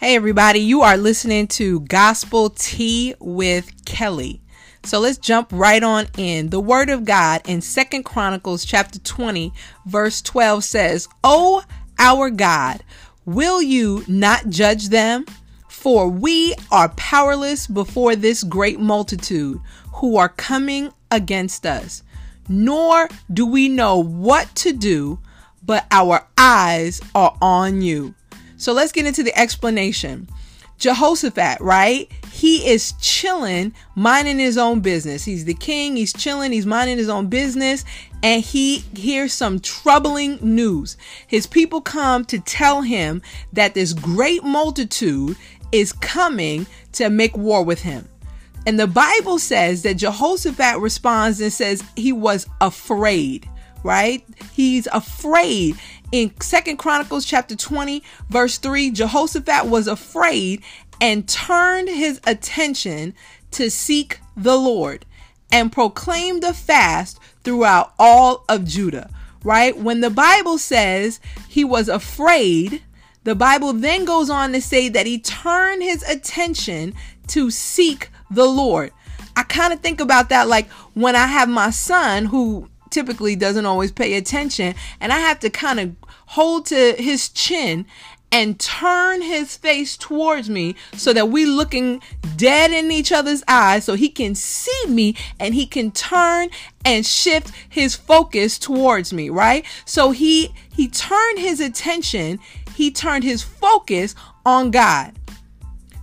Hey, everybody, you are listening to Gospel Tea with Kelly. So let's jump right on in. The word of God in Second Chronicles chapter 20, verse 12 says, "O our God, will you not judge them? For we are powerless before this great multitude who are coming against us, nor do we know what to do, but our eyes are on you." So let's get into the explanation. Jehoshaphat, right? He is chilling, minding his own business. He's the king, he's chilling, he's minding his own business, and he hears some troubling news. His people come to tell him that this great multitude is coming to make war with him. And the Bible says that Jehoshaphat responds and says he was afraid right? He's afraid. In Second Chronicles chapter 20, verse 3, Jehoshaphat was afraid and turned his attention to seek the Lord and proclaimed a fast throughout all of Judah. Right? When the Bible says he was afraid, the Bible then goes on to say that he turned his attention to seek the Lord. I kind of think about that like when I have my son who typically doesn't always pay attention. And I have to kind of hold to his chin and turn his face towards me so that we looking dead in each other's eyes so he can see me and he can turn and shift his focus towards me right so he he turned his attention he turned his focus on god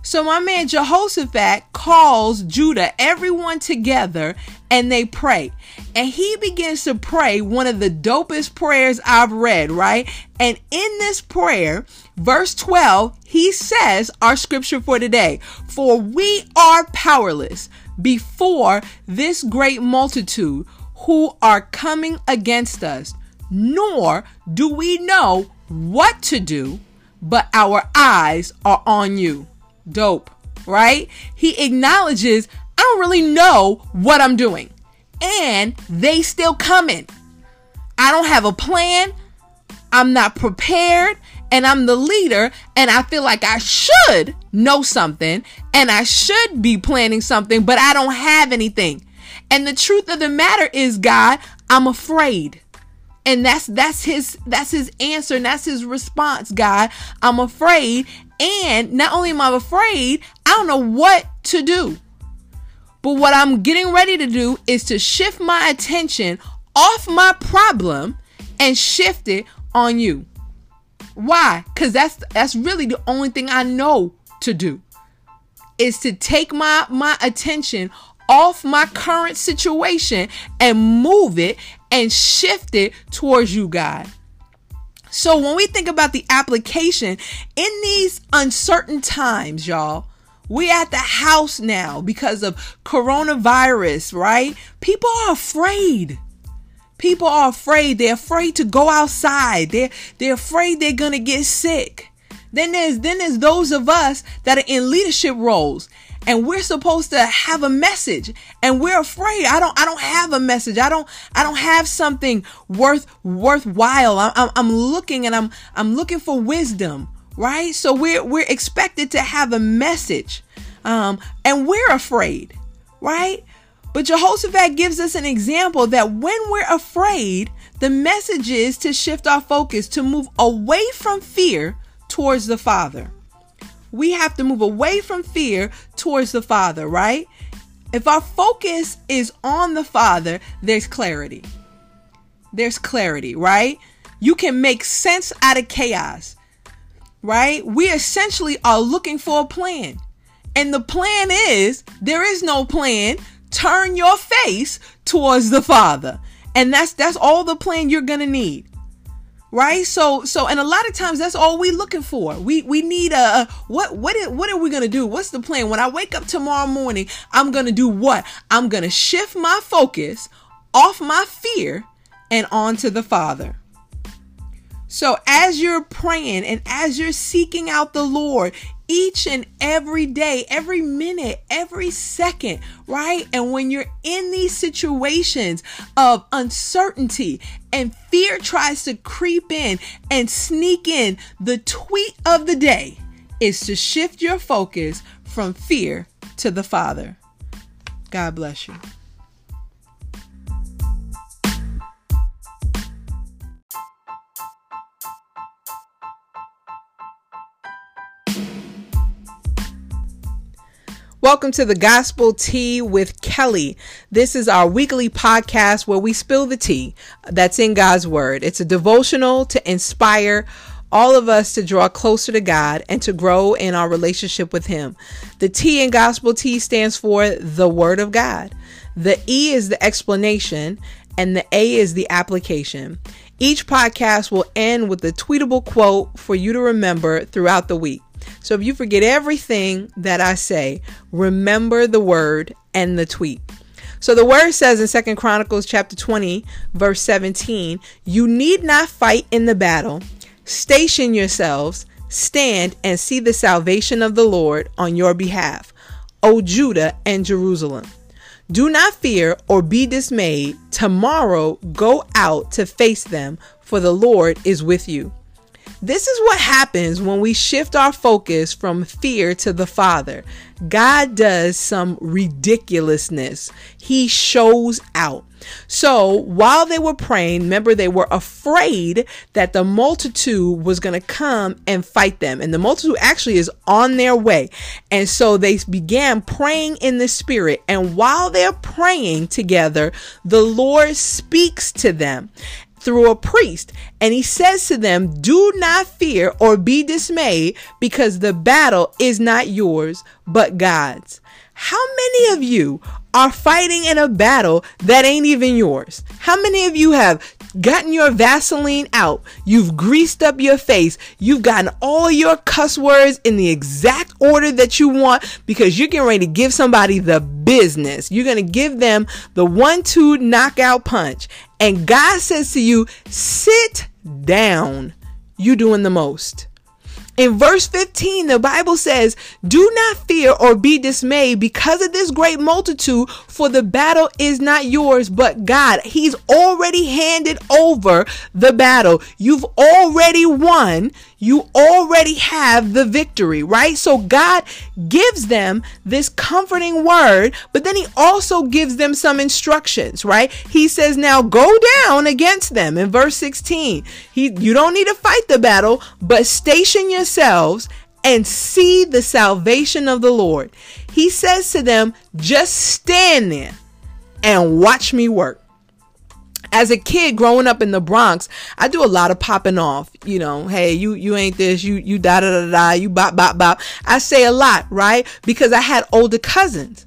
so my man Jehoshaphat calls Judah, everyone together, and they pray. And he begins to pray one of the dopest prayers I've read, right? And in this prayer, verse 12, he says our scripture for today, for we are powerless before this great multitude who are coming against us, nor do we know what to do, but our eyes are on you dope, right? He acknowledges, I don't really know what I'm doing. And they still coming. I don't have a plan. I'm not prepared and I'm the leader and I feel like I should know something and I should be planning something, but I don't have anything. And the truth of the matter is, God, I'm afraid. And that's that's his that's his answer and that's his response, God. I'm afraid and not only am I afraid, I don't know what to do. But what I'm getting ready to do is to shift my attention off my problem and shift it on you. Why? Cuz that's that's really the only thing I know to do. Is to take my my attention off my current situation and move it and shift it towards you, God. So when we think about the application in these uncertain times, y'all, we at the house now because of coronavirus, right? People are afraid. People are afraid. They're afraid to go outside. They're they're afraid they're gonna get sick. Then there's then there's those of us that are in leadership roles and we're supposed to have a message and we're afraid i don't i don't have a message i don't i don't have something worth worthwhile i'm, I'm, I'm looking and i'm i'm looking for wisdom right so we're we're expected to have a message um and we're afraid right but jehoshaphat gives us an example that when we're afraid the message is to shift our focus to move away from fear towards the father we have to move away from fear towards the Father, right? If our focus is on the Father, there's clarity. There's clarity, right? You can make sense out of chaos, right? We essentially are looking for a plan. And the plan is there is no plan. Turn your face towards the Father. And that's that's all the plan you're going to need right so so and a lot of times that's all we looking for we we need a, what what is, what are we gonna do what's the plan when i wake up tomorrow morning i'm gonna do what i'm gonna shift my focus off my fear and onto the father so as you're praying and as you're seeking out the lord each and every day, every minute, every second, right? And when you're in these situations of uncertainty and fear tries to creep in and sneak in, the tweet of the day is to shift your focus from fear to the Father. God bless you. Welcome to the Gospel Tea with Kelly. This is our weekly podcast where we spill the tea that's in God's Word. It's a devotional to inspire all of us to draw closer to God and to grow in our relationship with Him. The T in Gospel Tea stands for the Word of God. The E is the explanation, and the A is the application. Each podcast will end with a tweetable quote for you to remember throughout the week. So if you forget everything that I say, remember the word and the tweet. So the word says in Second Chronicles chapter 20, verse 17, you need not fight in the battle. Station yourselves, stand and see the salvation of the Lord on your behalf, O Judah and Jerusalem. Do not fear or be dismayed. Tomorrow go out to face them, for the Lord is with you. This is what happens when we shift our focus from fear to the Father. God does some ridiculousness, He shows out. So while they were praying, remember they were afraid that the multitude was going to come and fight them. And the multitude actually is on their way. And so they began praying in the spirit. And while they're praying together, the Lord speaks to them through a priest. And he says to them, Do not fear or be dismayed because the battle is not yours, but God's. How many of you are fighting in a battle that ain't even yours? How many of you have gotten your Vaseline out? You've greased up your face. You've gotten all your cuss words in the exact order that you want because you're getting ready to give somebody the business. You're going to give them the one two knockout punch. And God says to you, sit down. You doing the most. In verse 15, the Bible says, Do not fear or be dismayed because of this great multitude, for the battle is not yours, but God. He's already handed over the battle. You've already won. You already have the victory, right? So God gives them this comforting word, but then He also gives them some instructions, right? He says, Now go down against them in verse 16. He, you don't need to fight the battle, but station yourselves and see the salvation of the Lord. He says to them, just stand there and watch me work. As a kid growing up in the Bronx, I do a lot of popping off. You know, hey, you you ain't this, you you da da da da, you bop bop bop. I say a lot, right? Because I had older cousins.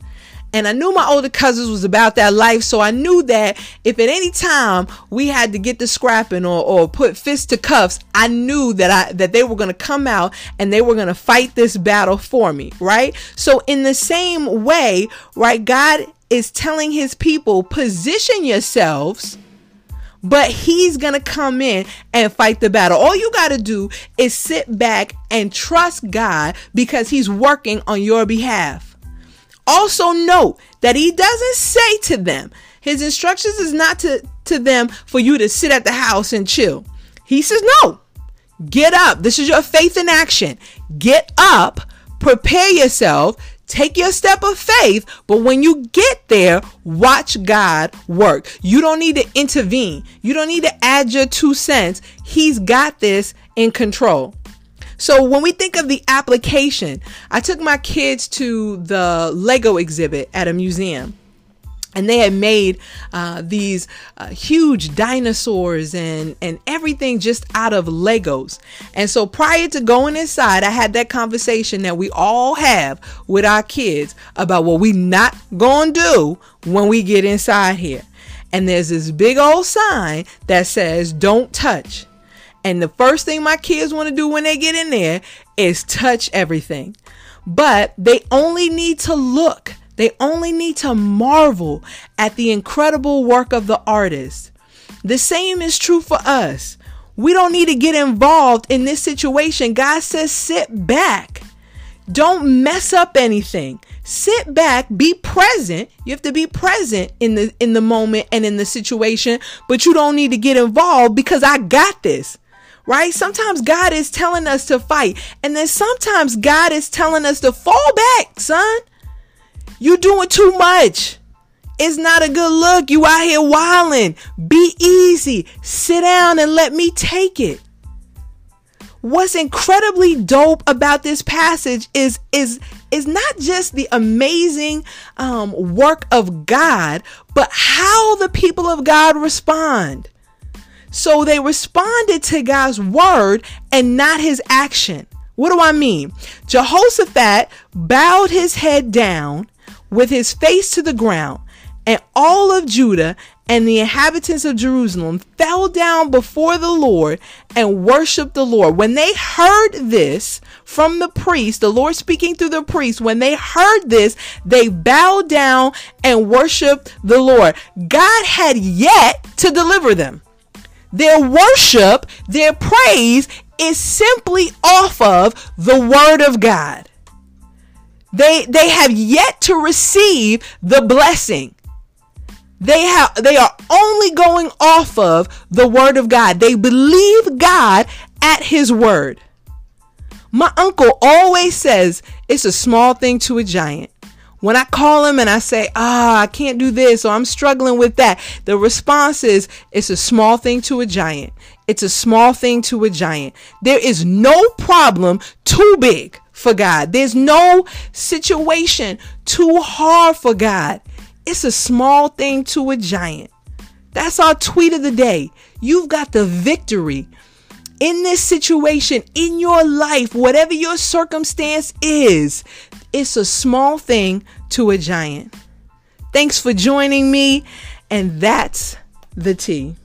And I knew my older cousins was about that life. So I knew that if at any time we had to get the scrapping or, or put fists to cuffs, I knew that I, that they were to come out and they were to fight this battle for me. Right. So in the same way, right, God is telling his people, position yourselves but he's going to come in and fight the battle. All you got to do is sit back and trust God because he's working on your behalf. Also note that he doesn't say to them, his instructions is not to, to them for you to sit at the house and chill. He says, no, get up. This is your faith in action. Get up, prepare yourself, take your step of faith, but when you get there, watch God work. You don't need to intervene. You don't need to add your two cents. He's got this in control. So when we think of the application, I took my kids to the Lego exhibit at a museum and they had made uh, these uh, huge dinosaurs and and everything just out of legos. And so prior to going inside i had that conversation that we all have with our kids about what we not gonna do when we get inside here. And there's this big old sign that says don't touch. And the first thing my kids want to do when they get in there is touch everything. But they only need to look, they only need to marvel at the incredible work of the artist. The same is true for us. We don't need to get involved in this situation. God says, sit back. Don't mess up anything. Sit back, be present. You have to be present in the in the moment and in the situation, but you don't need to get involved because I got this right? Sometimes God is telling us to fight, and then sometimes God is telling us to fall back, son. You doing too much. It's not a good look. You out here wilding. Be easy. Sit down and let me take it. What's incredibly dope about this passage is is is not just the amazing um, work of God, but how the people of God respond. So they responded to God's word and not his action. What do I mean? Jehoshaphat bowed his head down with his face to the ground, and all of Judah and the inhabitants of Jerusalem fell down before the Lord and worshiped the Lord. When they heard this from the priest, the Lord speaking through the priest, when they heard this, they bowed down and worshiped the Lord. God had yet to deliver them. Their worship, their praise is simply off of the word of God. They, they have yet to receive the blessing. They have they are only going off of the word of God. They believe God at his word. My uncle always says it's a small thing to a giant. When I call him and I say, ah, I can't do this or I'm struggling with that, the response is, it's a small thing to a giant. It's a small thing to a giant. There is no problem too big for God. There's no situation too hard for God. It's a small thing to a giant. That's our tweet of the day. You've got the victory in this situation, in your life, whatever your circumstance is, it's a small thing to a giant. Thanks for joining me, and that's the tea.